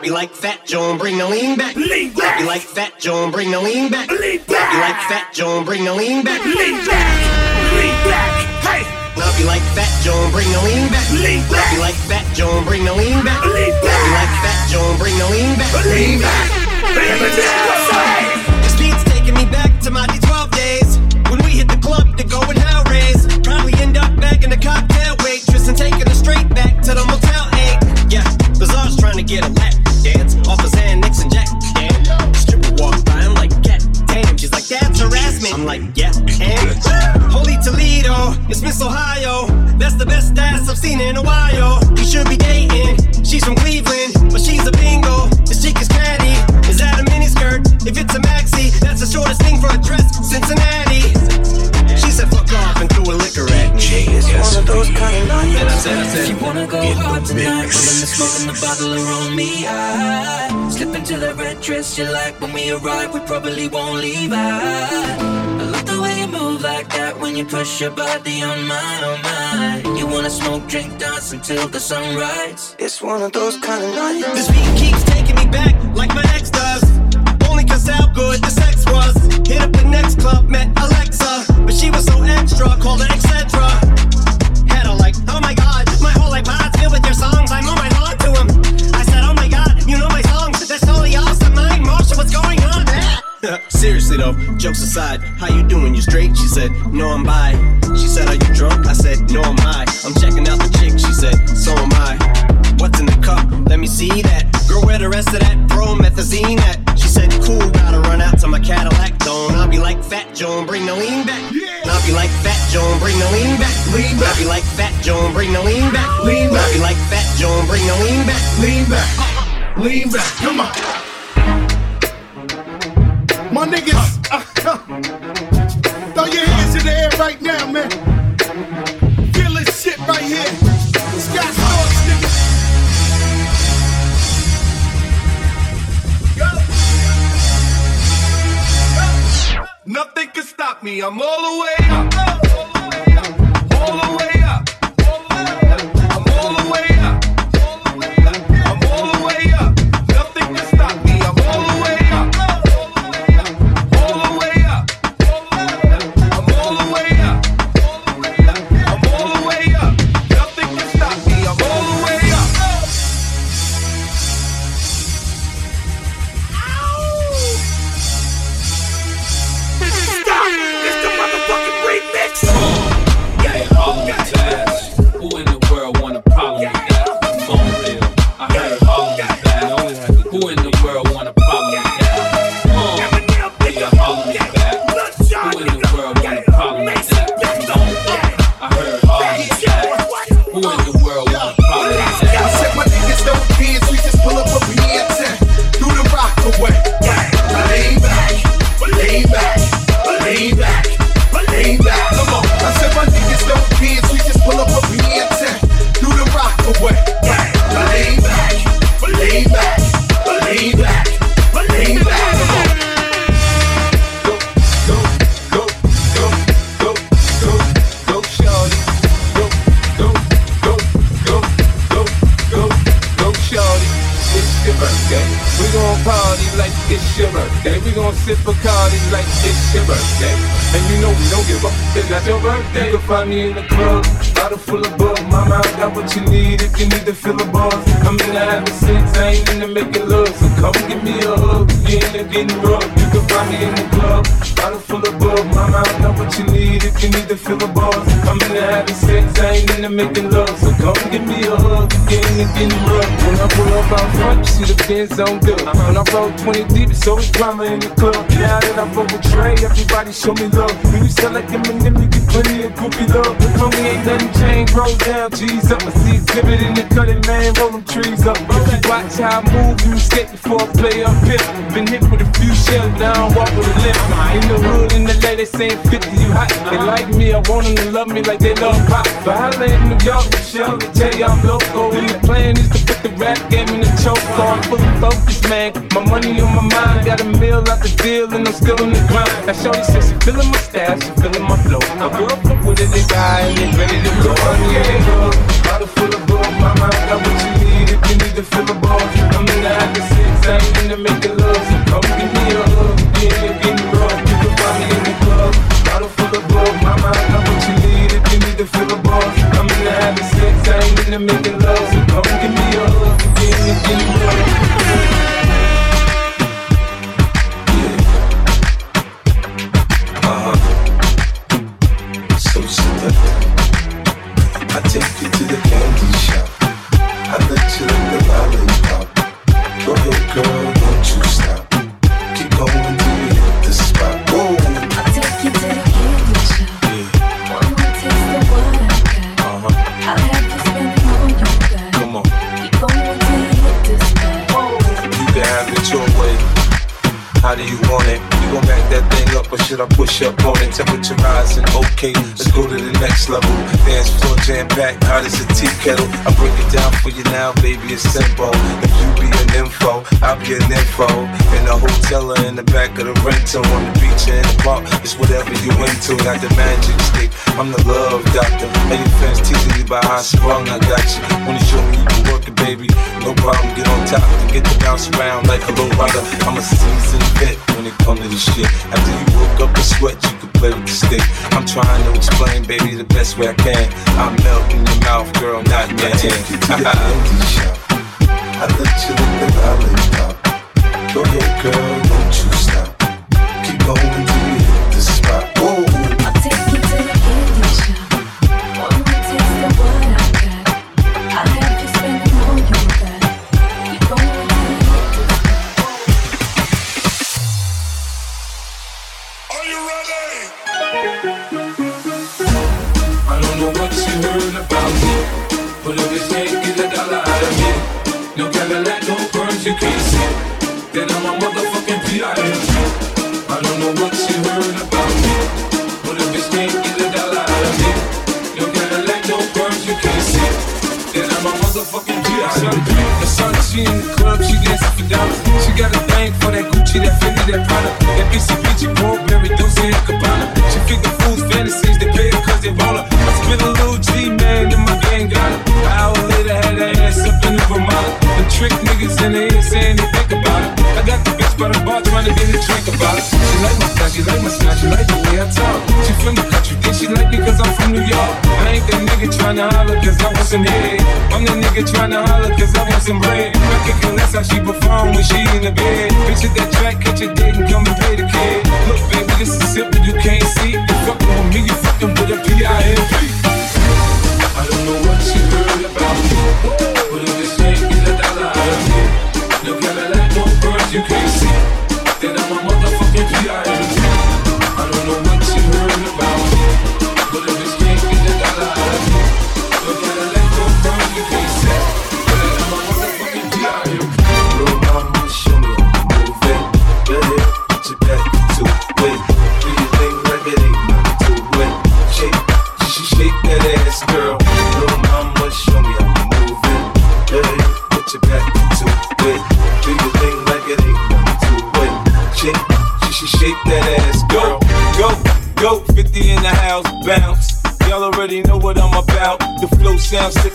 Drop you like Fat Joe bring the lean back. Lean back. Drop you like Fat Joe bring the lean back. Lean back. Drop you like Fat Joe bring the lean back. Lean back. Lean back. Hey. Drop you like Fat Joe bring the lean back. Lean back. Drop you like Fat Joe bring the lean back. Lean back. Drop you like Fat Joe bring the lean back. Lean back. This beat's taking me back to my D12 days when we hit the club to go and hell raise. Probably end up back in the cocktail waitress and taking her straight back to the motel. Eight. Yeah, Bizarre's trying to get a lap I'm like, yeah, and Holy Toledo, it's Miss Ohio. That's the best ass I've seen in a while. We should be dating. She's from Cleveland, said, I said, If you wanna go hard tonight, pulling the smoke in the bottle around me. I slip into the red dress you like when we arrive. We probably won't leave. I, I love the way you move like that when you push your body on mine, on mine. You wanna smoke, drink, dance until the sunrise. It's one of those kind of nights. This beat keeps taking me back like my ex does. Only cause how good the sex was. Hit up the next club, met Lean back, come on. My niggas, throw your hands in the air right now, man. Feel this shit right here. Scott Storch, nigga. Go. Go. Nothing can stop me. I'm all the way up. All the way up. All the way up. Me in the club, bottle full of bug. Mama, I got what you need if you need to fill a buzz. I'm in the having sex, I ain't into making love. So come give me a hug. You in the getting rough. Can find me in the club, bottle full of bug. Mama, I got what you need if you need to fill a buzz. I'm in the having sex, I ain't into making love. So come give me a hug. You in the getting rough. When I pull up out front, you see the Benz on good. When I roll 20 deep, it's always drama in the club. Now that I roll with Dre, everybody show me love. When you sell like Eminem, you get plenty of groupie love. Homie, ain't nothing changed. Roll down, G's up. I see Xzibit in the cutting, man. Roll them trees up. Watch how I move, you skate before I play up here. Been hit with a few shells, now I walk with a limp. In the hood, in the LA, they saying 50, you hot. They like me, I want them to love me like they love pop. But I in New York, Michelle, they tell you I'm local. And the plan is to put the rap game in the choke. So I'm fully focused, man. My money on my mind, got a meal out the deal, and I'm still on the grind. Now Shorty says she feeling my style, she feeling my flow. My girl fuck with it, they die, and they ready to go. In club, bottle full of bug. Mama, I got what you need if you need to fill the ball. I'm in the happy ain't into making love. So come give me into making love. So come give me a hug. Uh-huh. I take you to the candy shop. Next level. Dance floor jam packed, hot as a tea kettle. I break it down for you now, baby, it's simple. If you be an info, I'll be an info. In the hotel or in the back of the rental, on the beach or in the park, it's whatever you into. Got the magic stick, I'm the love doctor. And your fans teasing you by how sprung, I got you. Wanna show me you can work it, baby? No problem, get on top and get to bounce around like a low rider. I'm a seasoned vet when it comes to this shit. After you woke up a sweat, you play with the stick. I'm trying to explain, baby, the best way I can. I'm melting your mouth, girl, not in your hand. I let you lick the lollipop. Go ahead, girl, don't you stop. Keep going to holler cause I want some head. I'm the nigga trying to holler cause I want some bread. I can care how she perform when she in the bed. Bitch at that track, catch a date and come and pay the kid. Look, baby, this is simple, you can't see. You fucking with me, you fucking with. I don't know what you heard about me, but if can't get a dollar out of me, no Cadillac, no birds you can't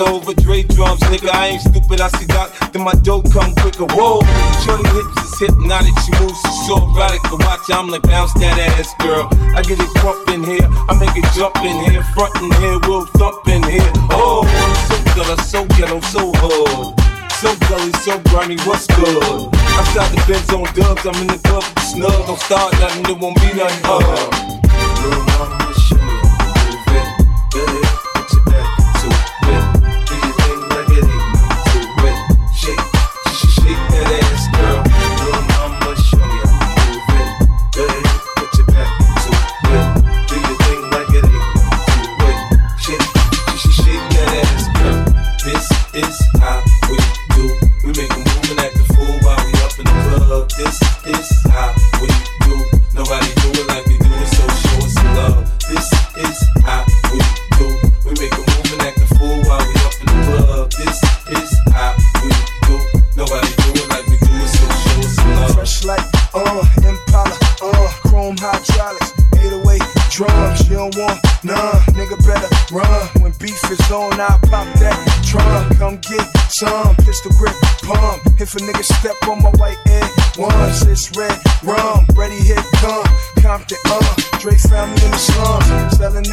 over Dre drums, nigga. I ain't stupid, I see Doc, then my dope come quicker. Whoa, shorty hips is hypnotic, she moves, so erotic. To watch, I'm like bounce that ass, girl. I get it crump in here, I make it jump in here, front in here, we'll thump in here. Oh, so ghetto, so ghetto, so hard. So gully, so grimy, what's good? I Outside the Benz on dubs, I'm in the club snug. Don't start nothing, there won't be nothing hard.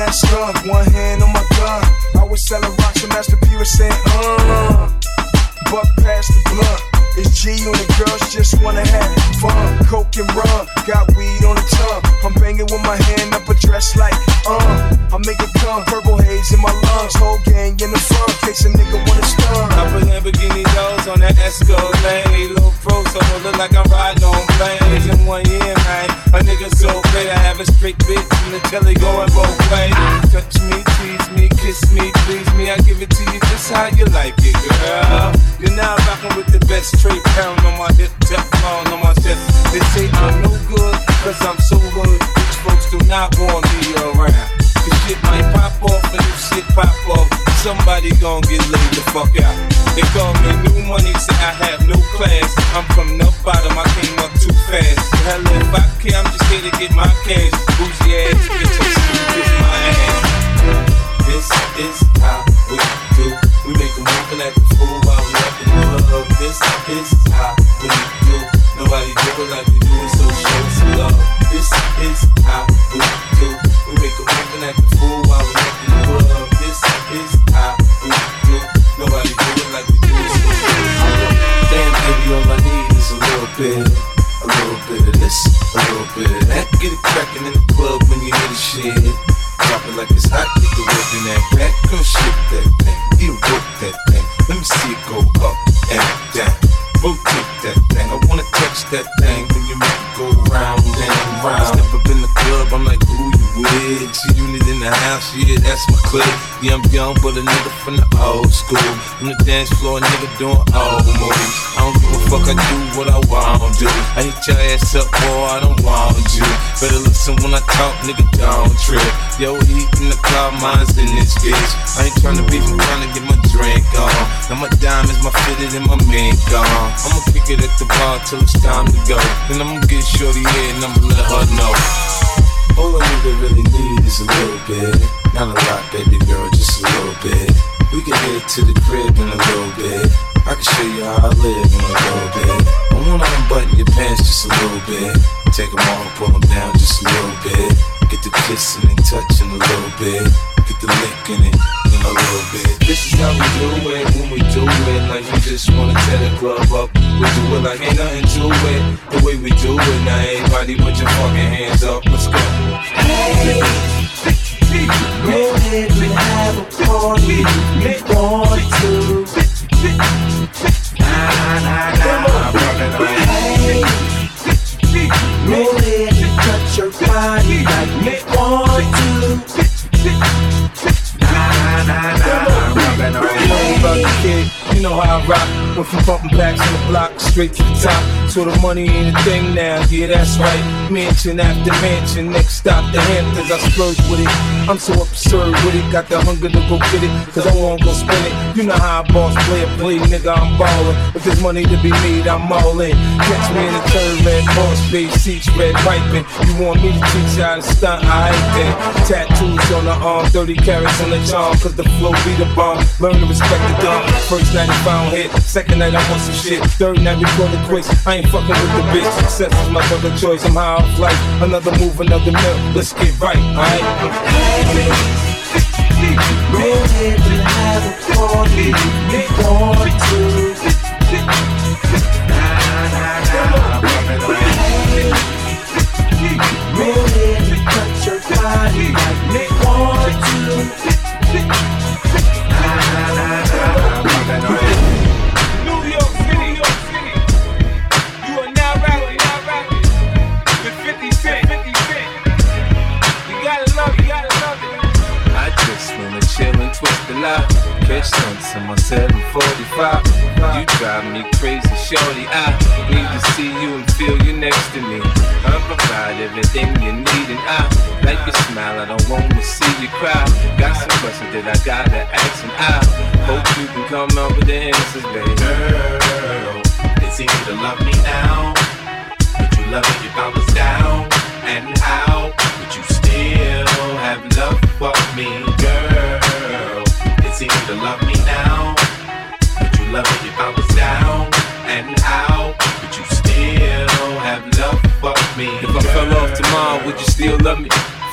That skunk. One hand on my gun. I was selling rocks and Master P was saying, uh. Buck past the blunt. It's G and the girls just wanna have fun. Coke and rum, got weed on the tongue. I'm banging with my hand up a dress like, uh. I make it come, purple haze in my lungs. Whole gang in the front, case a nigga wanna stun. I put Lamborghini doors on that Escalade. Little pro, so it look like I'm riding on planes. In one year, man, a nigga so great. I have a straight bitch from the telly going both ways. Touch me, tease me, kiss me, please me. I give it to you just how you like it, girl. You're now rocking with the best straight pound on my hip, Teflon on my chest. They say I'm no good, cause I'm so good. Rich folks do not want me around. The shit might pop off, and if shit pop off, somebody gon' get laid the fuck out. Bit. A little bit of this, a little bit of that. Get it crackin' in the club when you hear the shit. Drop it like it's hot, get the whip in that back. Come shake that thing, that's my clique. Yeah, I'm young, but a nigga from the old school. On the dance floor, nigga doing old moves. I don't give a fuck, I do what I want to. I hit your ass up, boy, I don't want you. Better listen when I talk, nigga, don't trip. Yo, heat in the car, mine's in this bitch. I ain't tryna beef, I'm tryna get my drink on. Now my diamonds, my fitted, and my mink on. I'ma kick it at the bar till it's time to go. Then I'ma get shorty and I'ma let her know. All a nigga really need is a little bit. Not a lot, baby girl, just a little bit. We can head to the crib in a little bit. I can show you how I live in a little bit. I wanna unbutton your pants just a little bit. Take them off, pull them down just a little bit. Get the kissing and touching a little bit. Get the licking it in a little bit. This is how we do it when we do it. Like we just wanna tear the club up. We do it like ain't nothing to it. The way we do it. Now everybody put your fucking hands up. 最精彩 So the money ain't a thing now, yeah, that's right. Mansion after mansion, next stop the Hamptons. I splurge with it. I'm so absurd with it, got the hunger to go get it, cause I won't go spend it. You know how I boss play a play, nigga, I'm ballin'. If there's money to be made, I'm all in. Catch me in the third red boss face, seats red piping. You want me to teach you how to stunt? I ain't there. Tattoos on the arm, 30 carats on the charm, cause the flow be the bomb. Learn to respect the dumb. First night I don't hit, second night I want some shit. Third night we call it quits. I ain't fucking with the bitch. Success is my other choice. I'm high off life. Another move, another mill. Let's get right, alright? to have touch your body like want to.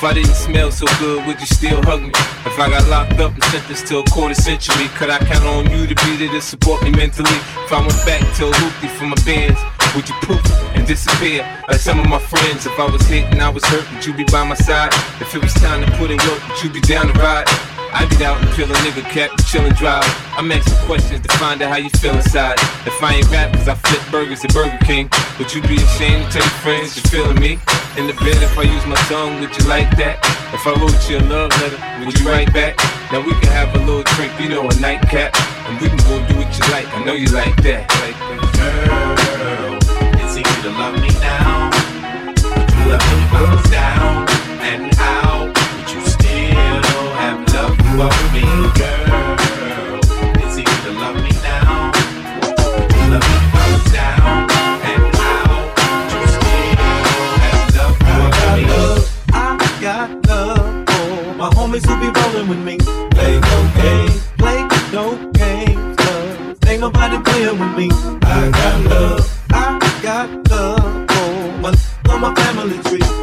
If I didn't smell so good, would you still hug me? If I got locked up and sentenced to a quarter century, could I count on you to be there to support me mentally? If I went back to a for my bands, would you poof and disappear like some of my friends? If I was hit and I was hurt, would you be by my side? If it was time to put in work, would you be down to ride? I be out and peel a nigga cap, chill and drive. I'm asking questions to find out how you feel inside. If I ain't rap cause I flip burgers at Burger King, would you be ashamed to tell your friends you're feeling me? In the bed, if I use my tongue, would you like that? If I wrote you a love letter, would you write back? Now we can have a little drink, you know, a nightcap. And we can go do what you like, I know you like that. Like that. Girl, it's easy to love me now. Would you love me was down love me, girl? It's easy to love me now. Love me if down and out? You still have love for me? I got love for my homies who be rolling with me. Play no games, play no games, cause ain't nobody playing with me. I got love, I got love for my on my family tree.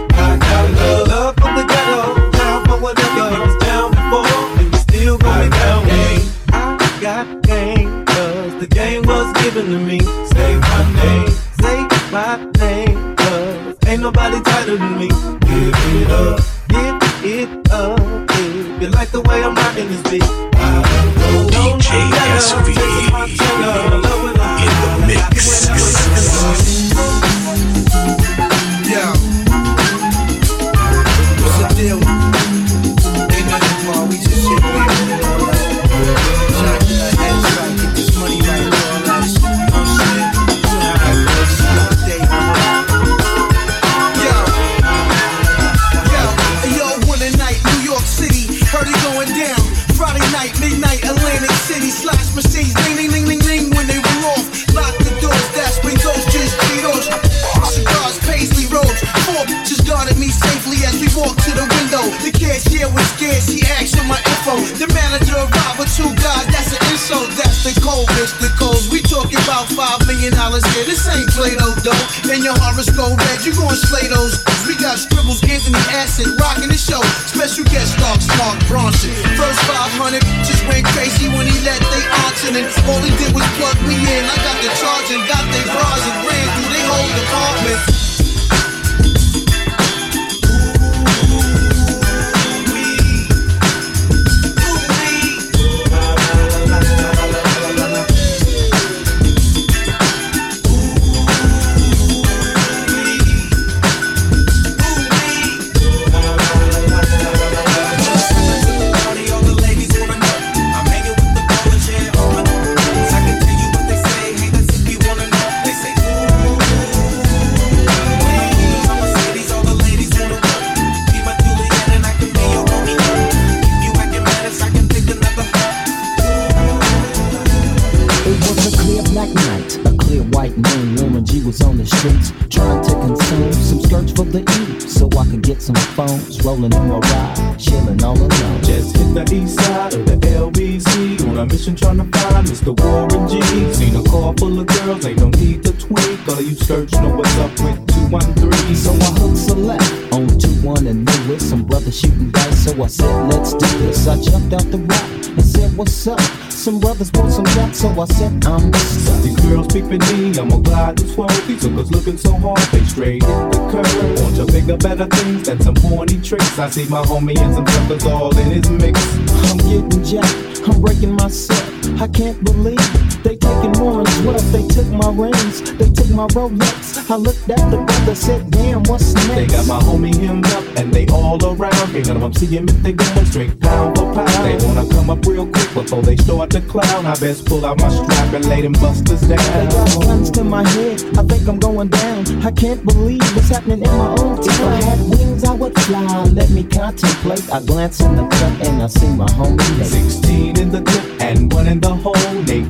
To me. Say my name, say my name, cause ain't nobody tighter than me. Give it up, give it up. If you like the way I'm rocking this beat, I don't know. DJ no all he did was phones rolling in my ride, chilling all alone. Just hit the east side of the LBC on a mission trying to find Mr. Warren G. Seen a car full of girls, ain't no need to tweak. All you search know what's up with 213. So I hooked select on 2-1 and it. Some brothers shooting dice, so I said, let's do this. I jumped out the rock what's up? Some brothers want some gas, so I said, I'm stuff. These girls peeping me, I'm gonna glide this swerve. These hookers looking so hard, they straight hit the curve. Want to bigger, better things than some horny tricks. I see my homie and some suckers all in his mix. I'm getting jacked, I'm breaking myself. I can't believe they taking more as well. They took my rings, they took my Rolex. I looked at the brother, said, damn, what's next? They got my homie hemmed up and they all around. Can't none of them see him if they going straight pound for pound. They wanna come up real quick before they start to clown. I best pull out my strap and lay them busters down. They down. got guns to my head, I think I'm going down. I can't believe what's happening in my own town. If I had wings, I would fly. Let me contemplate. I glance in the cut and I see my homie Nate. 16 in the clip and one in the hole. Nate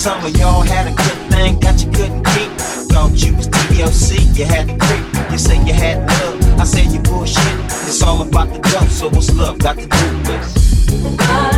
Some of y'all had a good thing, got you couldn't keep. Thought you was TLC, you had the creep. You say you had love, I say you bullshit. It's all about the dope, so what's love got to do with? it? Uh,